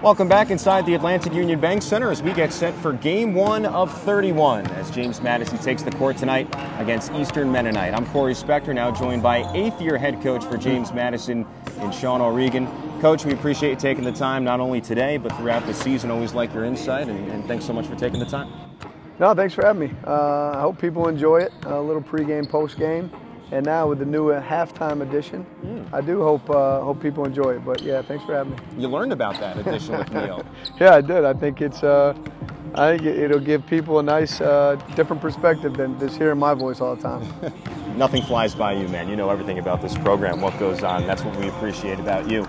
Welcome back inside the Atlantic Union Bank Center as we get set for game one of 31 as James Madison takes the court tonight against Eastern Mennonite. I'm Corey Spector, now joined by eighth year head coach for James Madison and Sean O'Regan. Coach, we appreciate you taking the time not only today but throughout the season. Always like your insight and, and thanks so much for taking the time. No, thanks for having me. Uh, I hope people enjoy it. A little pregame, postgame. And now with the new uh, halftime edition, mm. I do hope uh, hope people enjoy it. But yeah, thanks for having me. You learned about that edition with Neil. yeah, I did. I think it's uh, I think it'll give people a nice uh, different perspective than just hearing my voice all the time. Nothing flies by you, man. You know everything about this program, what goes on. That's what we appreciate about you.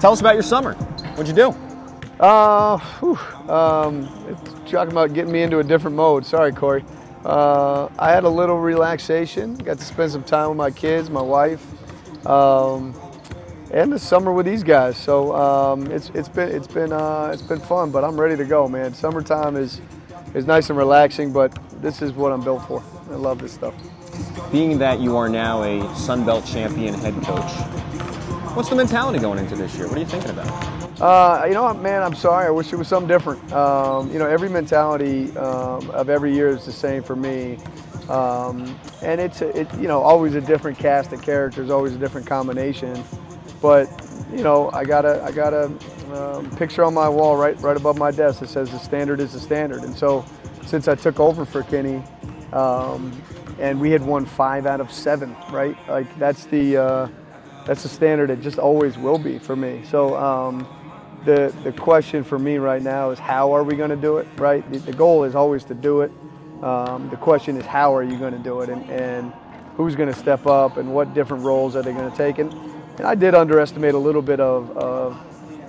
Tell us about your summer. What'd you do? Uh, whew, um, talking about getting me into a different mode. Sorry, Corey. Uh, I had a little relaxation. Got to spend some time with my kids, my wife, um, and the summer with these guys. So um, it's it's been it's been uh, it's been fun. But I'm ready to go, man. Summertime is is nice and relaxing, but this is what I'm built for. I love this stuff. Being that you are now a Sun Belt champion head coach, what's the mentality going into this year? What are you thinking about? Uh, you know man, I'm sorry. I wish it was something different. Um, you know, every mentality um, of every year is the same for me. Um, and it's, it, you know, always a different cast of characters, always a different combination. But, you know, I got a, I got a um, picture on my wall right, right above my desk that says the standard is the standard. And so since I took over for Kenny, um, and we had won five out of seven, right? Like that's the, uh, that's the standard. It just always will be for me. So, um, the, the question for me right now is how are we going to do it, right? The, the, goal is always to do it. Um, the question is how are you going to do it and, and who's going to step up and what different roles are they going to take. And, and I did underestimate a little bit of, of,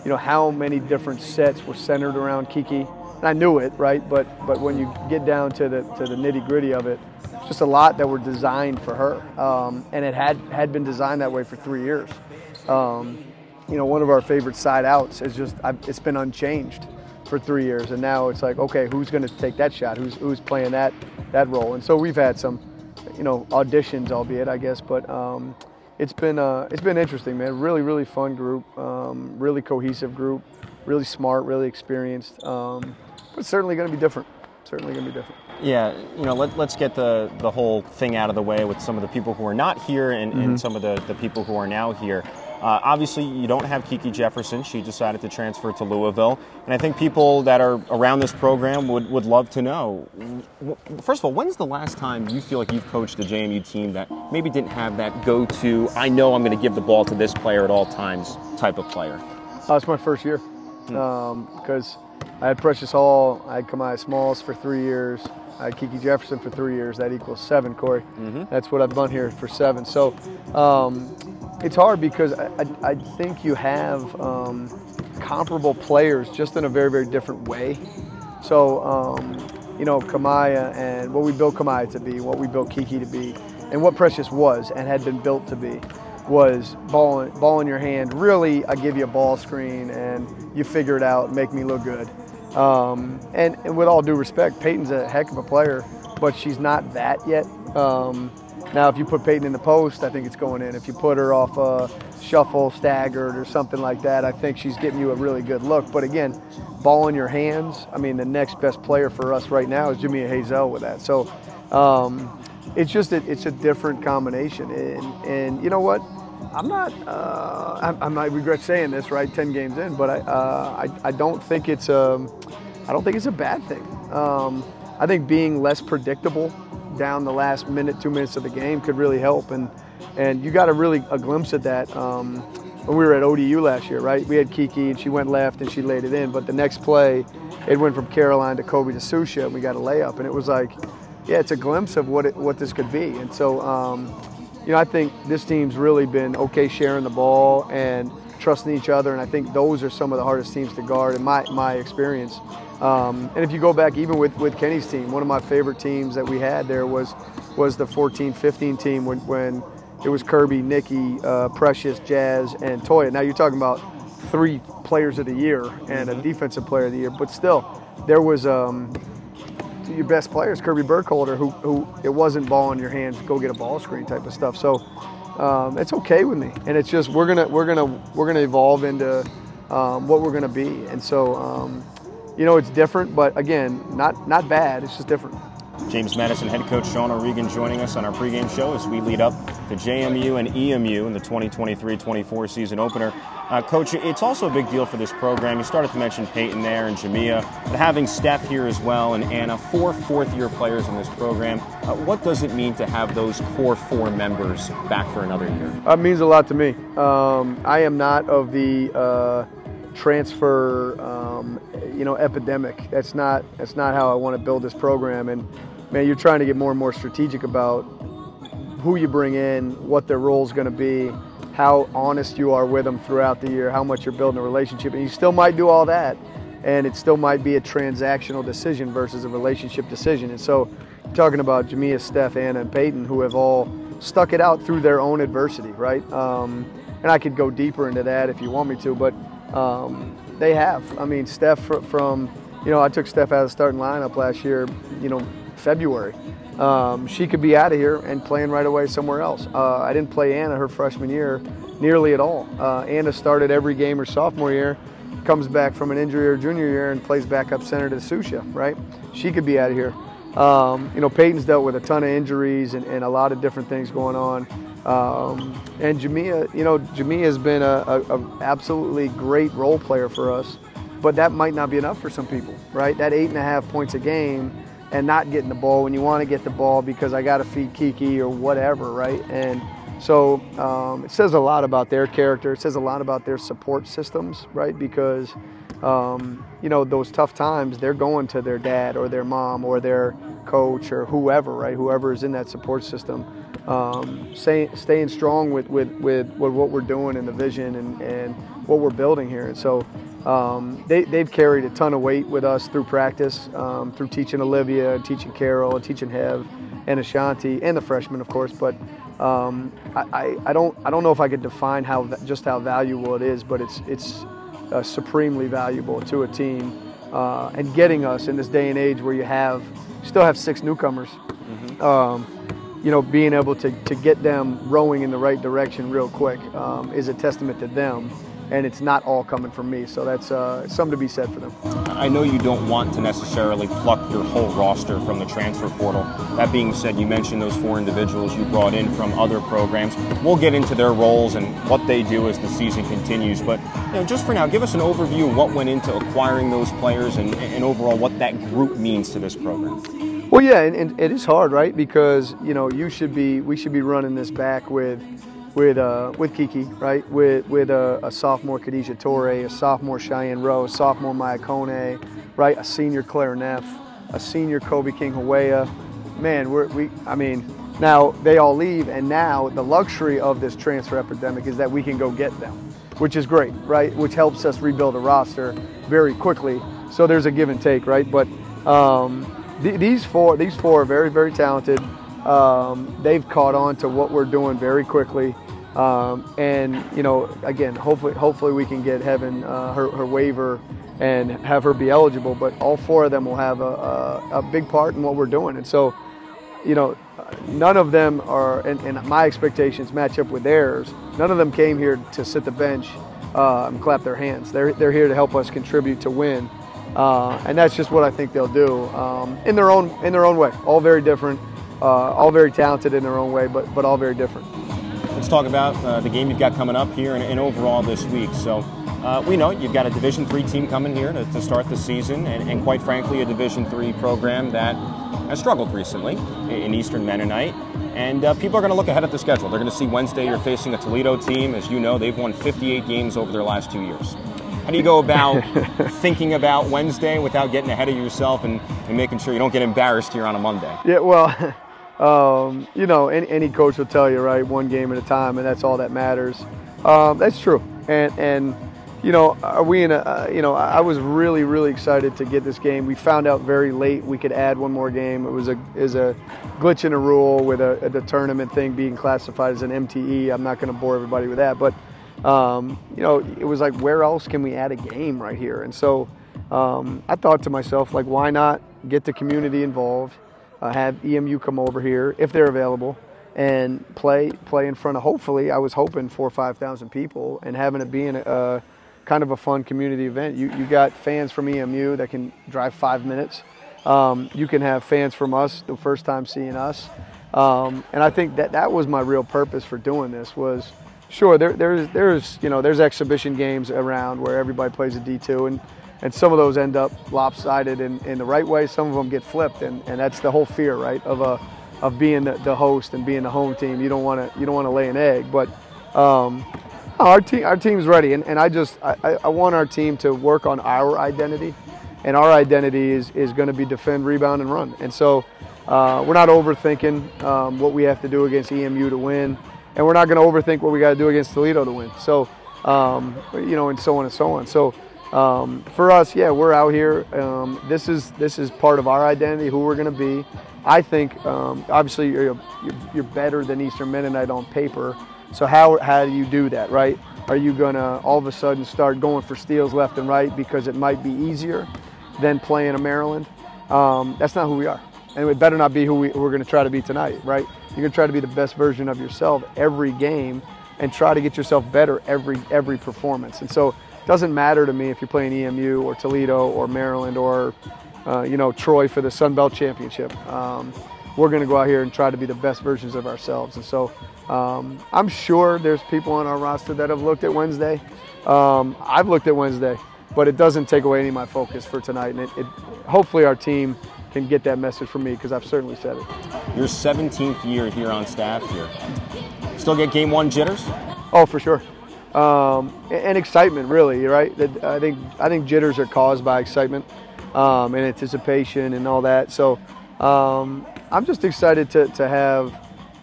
you know, how many different sets were centered around Kiki. And I knew it, right? But, but when you get down to the, to the nitty gritty of it, just a lot that were designed for her. Um, and it had, had been designed that way for three years. Um, you know, one of our favorite side outs is just it's been unchanged for three years, and now it's like, okay, who's going to take that shot? Who's who's playing that that role? And so we've had some, you know, auditions, albeit I guess, but um, it's been uh, it's been interesting, man. Really, really fun group, um, really cohesive group, really smart, really experienced, um, but certainly going to be different. Certainly going to be different. Yeah, you know, let, us get the, the whole thing out of the way with some of the people who are not here and, mm-hmm. and some of the, the people who are now here. Uh, obviously, you don't have Kiki Jefferson. She decided to transfer to Louisville. And I think people that are around this program would, would love to know. First of all, when's the last time you feel like you've coached a JMU team that maybe didn't have that go to, I know I'm going to give the ball to this player at all times type of player? Uh, it's my first year. Because um, I had Precious Hall, I had Kamiah Smalls for three years. I had Kiki Jefferson for three years. That equals seven, Corey. Mm-hmm. That's what I've done here for seven. So um, it's hard because I, I, I think you have um, comparable players just in a very, very different way. So, um, you know, Kamiah and what we built Kamiah to be, what we built Kiki to be, and what Precious was and had been built to be was ball, ball in your hand. Really, I give you a ball screen and you figure it out, make me look good. Um, and, and, with all due respect, Peyton's a heck of a player, but she's not that yet. Um, now, if you put Peyton in the post, I think it's going in. If you put her off a shuffle, staggered, or something like that, I think she's getting you a really good look. But again, ball in your hands. I mean, the next best player for us right now is Jamia Hazell with that. So um, it's just a, it's a different combination. And, and you know what? I'm not. Uh, I, I might regret saying this, right? Ten games in, but I, uh, I, I don't think it's a, um, don't think it's a bad thing. Um, I think being less predictable down the last minute, two minutes of the game could really help. And and you got a really a glimpse of that um, when we were at ODU last year, right? We had Kiki and she went left and she laid it in, but the next play, it went from Caroline to Kobe to Susha, and we got a layup, and it was like, yeah, it's a glimpse of what it, what this could be. And so, um, you know, I think this team's really been okay sharing the ball and trusting each other, and I think those are some of the hardest teams to guard in my my experience. Um, and if you go back even with, with Kenny's team, one of my favorite teams that we had there was was the 14-15 team when, when it was Kirby, Nikki, uh, Precious, Jazz, and Toya. Now you're talking about three players of the year and a mm-hmm. defensive player of the year, but still, there was um, your best players, Kirby Burkholder, who, who it wasn't ball in your hands, go get a ball screen type of stuff. So um, it's okay with me, and it's just we're gonna we're gonna we're gonna evolve into um, what we're to be. And so, um, you know, it's different, but again, not not bad. It's just different. James Madison head coach Sean O'Regan joining us on our pregame show as we lead up to JMU and EMU in the 2023-24 season opener. Uh, Coach, it's also a big deal for this program. You started to mention Peyton there and Jamia, but having Steph here as well and Anna, four fourth-year players in this program. Uh, what does it mean to have those core four members back for another year? It means a lot to me. Um, I am not of the uh, transfer, um, you know, epidemic. That's not that's not how I want to build this program. And man, you're trying to get more and more strategic about who you bring in, what their role is going to be how honest you are with them throughout the year, how much you're building a relationship. And you still might do all that, and it still might be a transactional decision versus a relationship decision. And so, talking about Jamia, Steph, Anna, and Peyton, who have all stuck it out through their own adversity, right? Um, and I could go deeper into that if you want me to, but um, they have. I mean, Steph from, you know, I took Steph out of the starting lineup last year, you know, February um, she could be out of here and playing right away somewhere else. Uh, I didn't play Anna her freshman year nearly at all. Uh, Anna started every game her sophomore year, comes back from an injury her junior year and plays backup center to Susha, right? She could be out of here. Um, you know, Peyton's dealt with a ton of injuries and, and a lot of different things going on. Um, and Jamia, you know, Jamia has been a, a, a, absolutely great role player for us, but that might not be enough for some people, right? That eight and a half points a game and not getting the ball when you want to get the ball because I got to feed Kiki or whatever, right? And so um, it says a lot about their character. It says a lot about their support systems, right? Because um, you know those tough times, they're going to their dad or their mom or their coach or whoever, right? Whoever is in that support system, um, staying, staying strong with, with, with, with what we're doing and the vision and, and what we're building here. And so um, they, they've carried a ton of weight with us through practice, um, through teaching Olivia, teaching Carol, teaching Hev, and Ashanti, and the freshmen, of course. But um, I, I, don't I don't know if I could define how just how valuable it is, but it's it's uh, supremely valuable to a team uh, and getting us in this day and age where you have still have six newcomers. Mm-hmm. Um, you know, being able to, to get them rowing in the right direction real quick um, is a testament to them and it's not all coming from me. So that's uh, something to be said for them. I know you don't want to necessarily pluck your whole roster from the transfer portal. That being said, you mentioned those four individuals you brought in from other programs. We'll get into their roles and what they do as the season continues. But you know, just for now, give us an overview of what went into acquiring those players and, and overall what that group means to this program. Well, yeah, and, and it is hard, right? Because you know you should be we should be running this back with with uh, with Kiki, right? With with a, a, sophomore Khadijah Torre, a sophomore Cheyenne Rowe, a sophomore Maya Kone, right? A senior Claire Neff, a senior Kobe King Hawea. Man, we're, we I mean, now they all leave, and now the luxury of this transfer epidemic is that we can go get them, which is great, right? Which helps us rebuild a roster very quickly. So there's a give and take, right? But um, th- these four these four are very very talented. Um, they've caught on to what we're doing very quickly. Um, and you know, again, hopefully, hopefully we can get Heaven uh, her, her, waiver and have her be eligible. But all four of them will have a, a, a, big part in what we're doing. And so, you know, none of them are, and, and, my expectations match up with theirs. None of them came here to sit the bench uh, and clap their hands. They're they're here to help us contribute to win. Uh, and that's just what I think they'll do um, in their own in their own way. All very different, uh, all very talented in their own way, but but all very different let's talk about uh, the game you've got coming up here and, and overall this week. So uh, we know you've got a Division three team coming here to, to start the season, and, and, quite frankly, a Division three program that has struggled recently in Eastern Mennonite. And uh, people are going to look ahead at the schedule. They're going to see Wednesday you're facing a Toledo team. As you know, they've won 58 games over their last two years. How do you go about thinking about Wednesday without getting ahead of yourself and, and making sure you don't get embarrassed here on a Monday? Yeah, well. Um, you know, any, any, coach will tell you, right, one game at a time, and that's all that matters. Um, that's true. And, and, you know, are we in a, uh, you know, I was really, really excited to get this game. We found out very late we could add one more game. It was a, is a glitch in a rule with a, the tournament thing being classified as an MTE. I'm not going to bore everybody with that, but, um, you know, it was like, where else can we add a game right here? And so um, I thought to myself, like, why not get the community involved? Uh, have EMU come over here if they're available and play play in front of hopefully I was hoping four or five thousand people and having it being a kind of a fun community event. You you got fans from EMU that can drive five minutes. Um, you can have fans from us the first time seeing us, um, and I think that that was my real purpose for doing this was. Sure, there, there's there's you know there's exhibition games around where everybody plays a D2 and and some of those end up lopsided in, in the right way. Some of them get flipped, and, and that's the whole fear, right, of a of being the, the host and being the home team. You don't want to you don't want to lay an egg, but um, our team our team's ready, and, and I just I, I want our team to work on our identity, and our identity is is going to be defend, rebound, and run, and so. Uh, we're not overthinking um, what we have to do against EMU to win, and we're not going to overthink what we got to do against Toledo to win. So, um, you know, and so on and so on. So, um, for us, yeah, we're out here. Um, this is this is part of our identity, who we're going to be. I think um, obviously you're, you're better than Eastern Mennonite on paper. So how how do you do that, right? Are you going to all of a sudden start going for steals left and right because it might be easier than playing a Maryland? Um, that's not who we are, and it better not be who we, we're going to try to be tonight, right? You're going to try to be the best version of yourself every game and try to get yourself better every every performance. And so doesn't matter to me if you're playing EMU or Toledo or Maryland or uh, you know Troy for the Sun Belt Championship. Um, we're going to go out here and try to be the best versions of ourselves. And so um, I'm sure there's people on our roster that have looked at Wednesday. Um, I've looked at Wednesday, but it doesn't take away any of my focus for tonight. And it, it hopefully our team can get that message from me because I've certainly said it. Your 17th year here on staff here. Still get game one jitters? Oh, for sure um, and excitement, really, right? I think I think jitters are caused by excitement um, and anticipation and all that. So um, I'm just excited to, to have,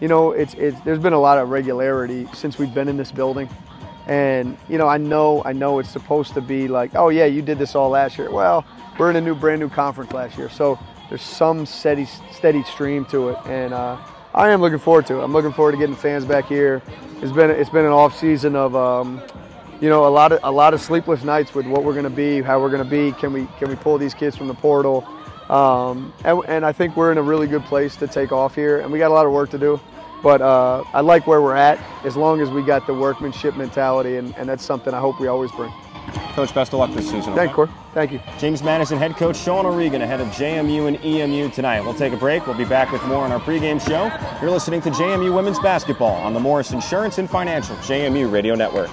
you know, it's, it's there's been a lot of regularity since we've been in this building, and you know I know I know it's supposed to be like, oh yeah, you did this all last year. Well, we're in a new brand new conference last year, so there's some steady steady stream to it, and. Uh, I am looking forward to it. I'm looking forward to getting fans back here. It's been it's been an off season of um, you know a lot of a lot of sleepless nights with what we're going to be, how we're going to be. Can we can we pull these kids from the portal? Um, and, and, I think we're in a really good place to take off here, and we got a lot of work to do. But uh, I like where we're at as long as we got the workmanship mentality, and, and that's something I hope we always bring. Coach, best of luck this season. Thank you, Thank you. James Madison head coach Sean O'Regan ahead of JMU and EMU tonight. We'll take a break. We'll be back with more on our pregame show. You're listening to JMU Women's Basketball on the Morris Insurance and Financial JMU Radio Network.